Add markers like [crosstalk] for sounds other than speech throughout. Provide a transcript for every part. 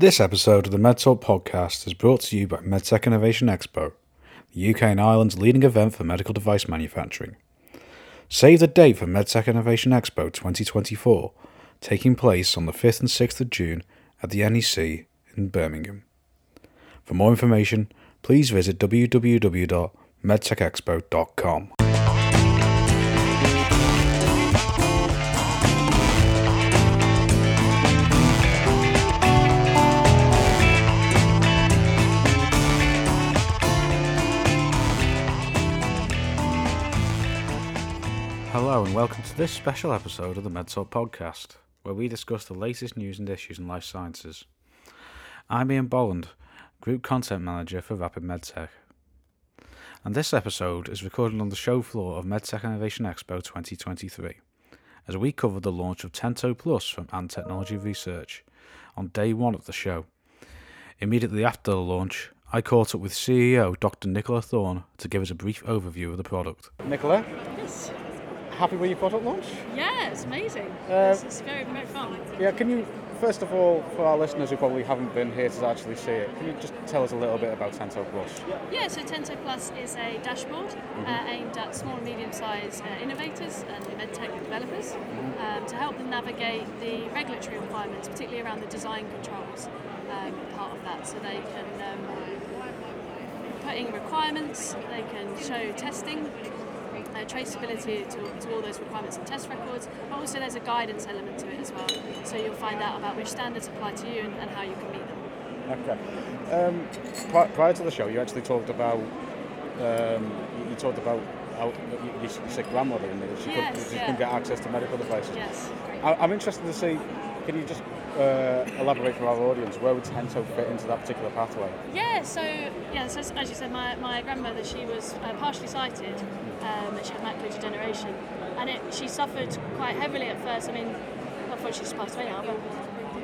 This episode of the MedTalk podcast is brought to you by MedTech Innovation Expo, the UK and Ireland's leading event for medical device manufacturing. Save the date for MedTech Innovation Expo 2024, taking place on the 5th and 6th of June at the NEC in Birmingham. For more information, please visit www.medtechexpo.com. Hello, and welcome to this special episode of the MedTalk podcast, where we discuss the latest news and issues in life sciences. I'm Ian Bolland, Group Content Manager for Rapid MedTech. And this episode is recorded on the show floor of MedTech Innovation Expo 2023, as we cover the launch of Tento Plus from AND Technology Research on day one of the show. Immediately after the launch, I caught up with CEO Dr. Nicola Thorn to give us a brief overview of the product. Nicola, Yes. Happy with your product launch? Yeah, it's amazing. Uh, it's, it's very, very fun. Yeah, can you, first of all, for our listeners who probably haven't been here to actually see it, can you just tell us a little bit about Tento Plus? Yeah, so Tento Plus is a dashboard uh, aimed at small and medium-sized uh, innovators and medtech developers um, to help them navigate the regulatory requirements, particularly around the design controls um, part of that, so they can um, put in requirements, they can show testing. Uh, traceability to, to all those requirements and test records, but also there's a guidance element to it as well. So you'll find out about which standards apply to you and, and how you can meet them. Okay. Um, pri- prior to the show, you actually talked about, um, you, talked about how you, said grandmother and that she, Yes, could, she yeah. can get access to medical devices. Yes. I, I'm interested to see, can you just uh, elaborate for our audience, where would Tento fit into that particular pathway? Yeah, so yeah, so as you said, my, my grandmother she was uh, partially sighted, um, and she had macular degeneration, and it, she suffered quite heavily at first. I mean, unfortunately she's passed away now, but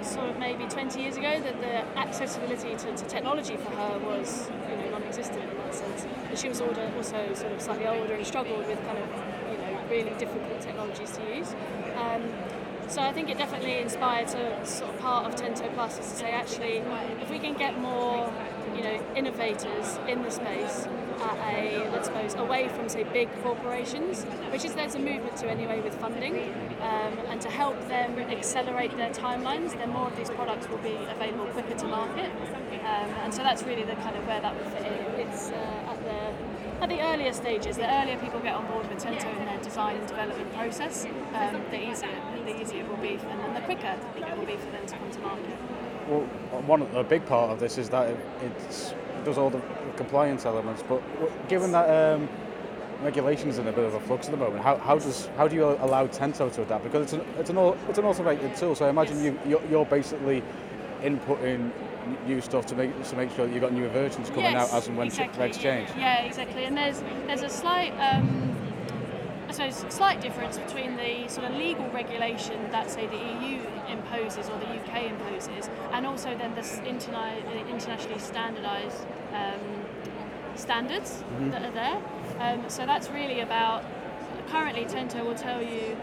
sort of maybe 20 years ago, that the accessibility to, to technology for her was you know non-existent in that sense. And she was older, also sort of slightly older and struggled with kind of you know really difficult technologies to use. Um, so I think it definitely inspired sort of part of Tento Plus is to say actually if we can get more you know innovators in the space at a let's suppose away from say big corporations, which is there's a movement to anyway with funding, um, and to help them accelerate their timelines, then more of these products will be available quicker to market, um, and so that's really the kind of where that would fit in. It's uh, at the earlier stages, the earlier people get on board with Tento in their design and development process, um, the easier the easier it will be, and then the quicker it will be for them to come to market. Well, one of, a big part of this is that it, it's, it does all the compliance elements, but given that um, regulation is in a bit of a flux at the moment, how, how does how do you allow Tento to adapt? Because it's an it's an it's an automated tool, so I imagine Yes. you you're, you're basically inputting new stuff to make to make sure that you've got new versions coming yes, out as and when exactly, regs yeah, change. Yeah, exactly. And there's there's a slight, um, I suppose, slight difference between the sort of legal regulation that say the EU imposes or the UK imposes, and also then the the internationally standardised um, standards Mm-hmm. that are there. Um, so that's really about currently Tento will tell you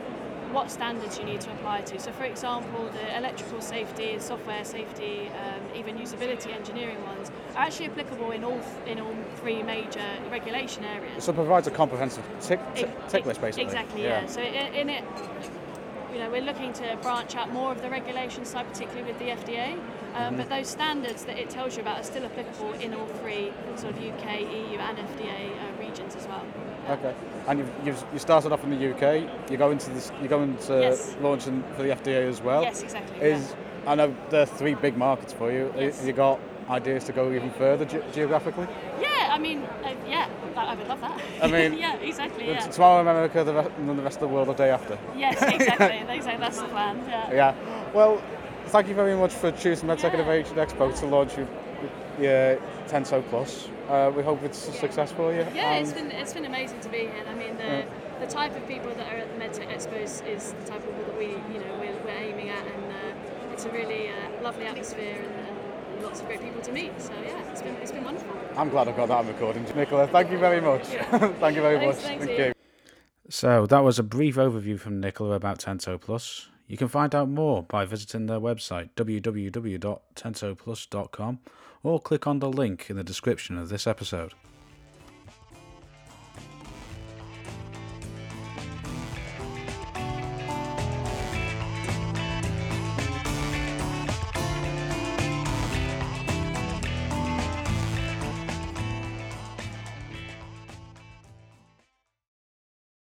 what standards you need to apply to. So, for example, the electrical safety, software safety, um, even usability engineering ones are actually applicable in all in all three major regulation areas. So it provides a comprehensive tick, tick, tick list, basically. Exactly, yeah. So in, in it, you know, we're looking to branch out more of the regulation side, particularly with the FDA. Um, But those standards that it tells you about are still applicable in all three sort of UK, EU, and FDA uh, regions as well. Okay. And you've, you've you started off in the UK. You're going to this. You're going to Yes. launching for the FDA as well. Yes, exactly. Is I know there are three big markets for you. Yes. You got ideas to go even further ge- geographically? yeah. yeah, I mean, uh, yeah, I I would love that. I mean, [laughs] yeah, exactly. Yeah. Tomorrow in America, the re- and then the rest of the world the day after. Yes, exactly. [laughs] exactly. That's the plan. Yeah. Yeah. Well, thank you very much for choosing MedTech Innovation Expo to launch your, your Tento Plus. Uh, we hope it's a success for you. Yeah, it's and- been it's been amazing to be here. I mean, the the type of people that are at the MedTech Expo is, is the type of people that we you know we're, we're aiming at, and uh, it's a really uh, lovely atmosphere and, and lots of great people to meet. So yeah, it's been it's been wonderful. I'm glad I've got that on recording. Nicola, thank you very much. [laughs] thank you very Thanks, much. thanks, thank Ian. you. So that was a brief overview from Nicola about Tento Plus. You can find out more by visiting their website www.tentoplus.com or click on the link in the description of this episode.